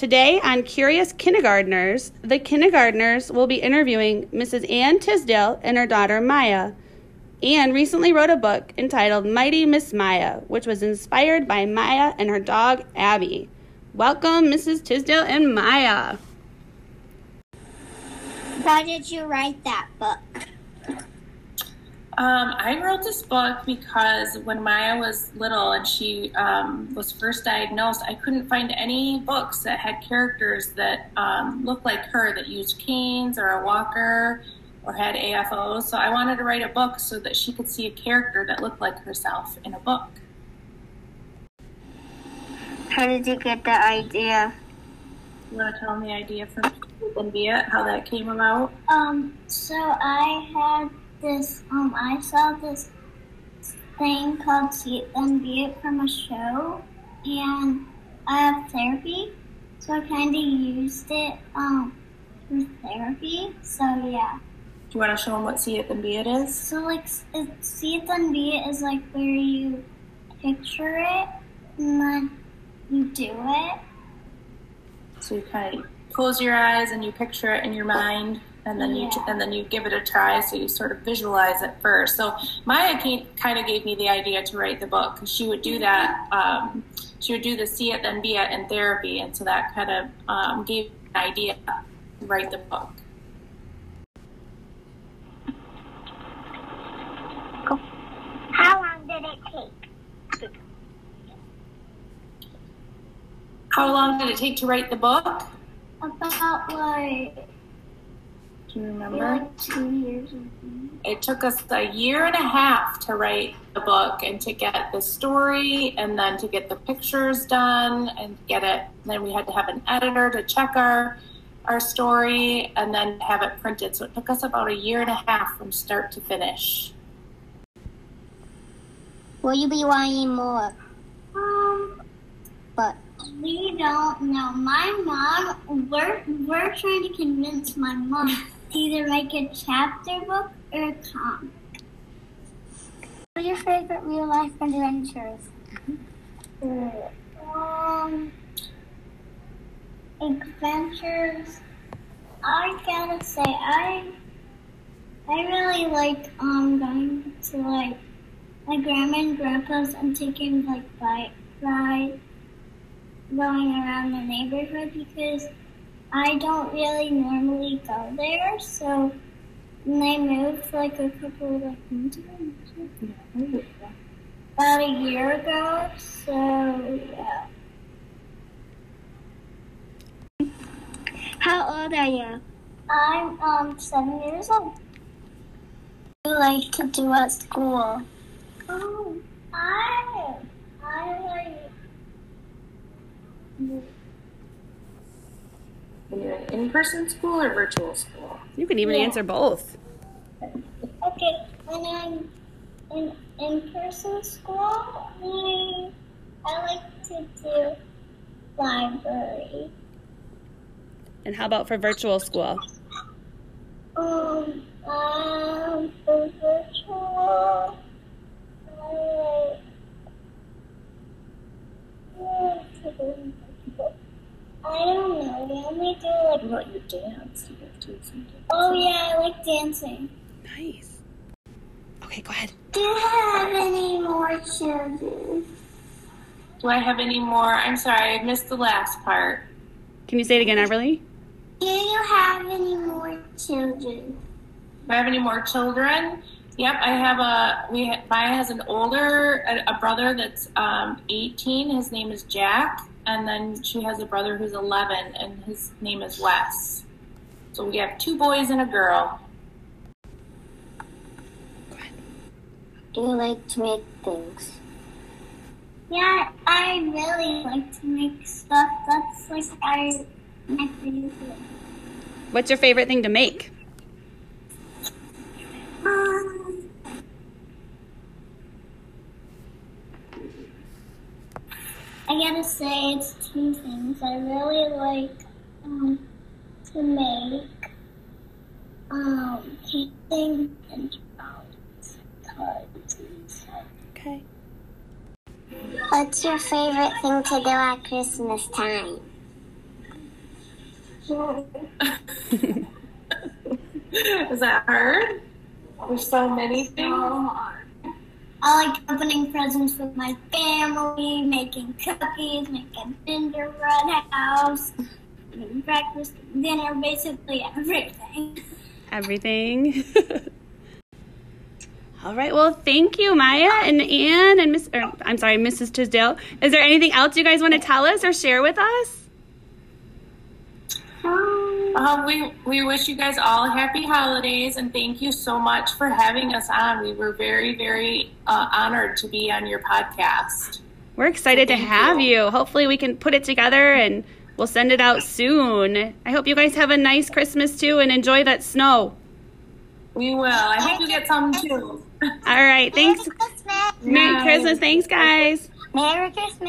Today on Curious Kindergartners, the kindergartners will be interviewing Mrs. Ann Tisdale and her daughter Maya. Ann recently wrote a book entitled Mighty Miss Maya, which was inspired by Maya and her dog Abby. Welcome, Mrs. Tisdale and Maya. Why did you write that book? Um, I wrote this book because when Maya was little and she um, was first diagnosed, I couldn't find any books that had characters that um, looked like her that used canes or a walker or had AFOs. So I wanted to write a book so that she could see a character that looked like herself in a book. How did you get the idea? You want to tell them the idea from and be it, how that came about? Um, so I had this, um, I saw this thing called See It Then Be It from a show, and I have therapy, so I kind of used it, um, for therapy, so yeah. Do you want to show them what See It Then Be It is? So, like, it, See It Then Be It is like where you picture it, and then you do it. So you kind of close your eyes and you picture it in your mind, and then you and then you give it a try. So you sort of visualize it first. So Maya kind of gave me the idea to write the book because she would do that. Um, she would do the see it then be it in therapy, and so that kind of um, gave me an idea to write the book. How long did it take? How long did it take to write the book? About, like, Do you remember? like two years it took us a year and a half to write the book and to get the story and then to get the pictures done and get it then we had to have an editor to check our our story and then have it printed so it took us about a year and a half from start to finish Will you be writing more? Um, But we don't know. My mom, we're, we're trying to convince my mom to either like a chapter book or a comic. what are your favorite real life adventures? Um, adventures. I gotta say, I I really like um going to like my grandma and grandpa's and taking like bike rides, going around the neighborhood because I don't really normally go there. So when they moved like a couple of like months ago, about a year ago. So yeah. How old are you? I'm um seven years old. You like to do at school? Oh, I I like when you're in in-person school or virtual school You can even Yeah. answer both. okay when I'm in in person school. I I like to do library. And how about for virtual school? Um um for virtual. I like. I like to do virtual. I don't know. We do like what about dance you have to do some dance. Oh yeah, I like dancing. Nice. Okay, go ahead. Do you have any more children? do i have any more i'm sorry i missed the last part Can you say it again, Everly? Do you have any more children? Do I have any more children? Yep, I have a. We ha- Maya has an older a, a brother that's um, 18. His name is Jack, and then she has a brother who's 11, and his name is Wes. So we have two boys and a girl. Do you like to make things? Yeah, I really like to make stuff. That's like I my favorite. What's your favorite thing to make? Um, I gotta say it's two things. I really like um, to make um, painting and drawings, cards and stuff. Okay. What's your favorite thing to do at Christmas time? Is that hard? There's so many things. I like opening presents with my family, making cookies, making gingerbread house, breakfast, dinner, basically everything. Everything. All right. Well, thank you, Maya and Ann and Miss. Or, I'm sorry, Mrs. Tisdale. Is there anything else you guys want to tell us or share with us? Um, we we wish you guys all happy holidays and thank you so much for having us on. We were very very uh, honored to be on your podcast. We're excited to have you. you. Hopefully, we can put it together and we'll send it out soon. I hope you guys have a nice Christmas too and enjoy that snow. We will. I hope you get some too. All right. Thanks. Merry Christmas! Merry Christmas. Thanks, guys. Merry Christmas!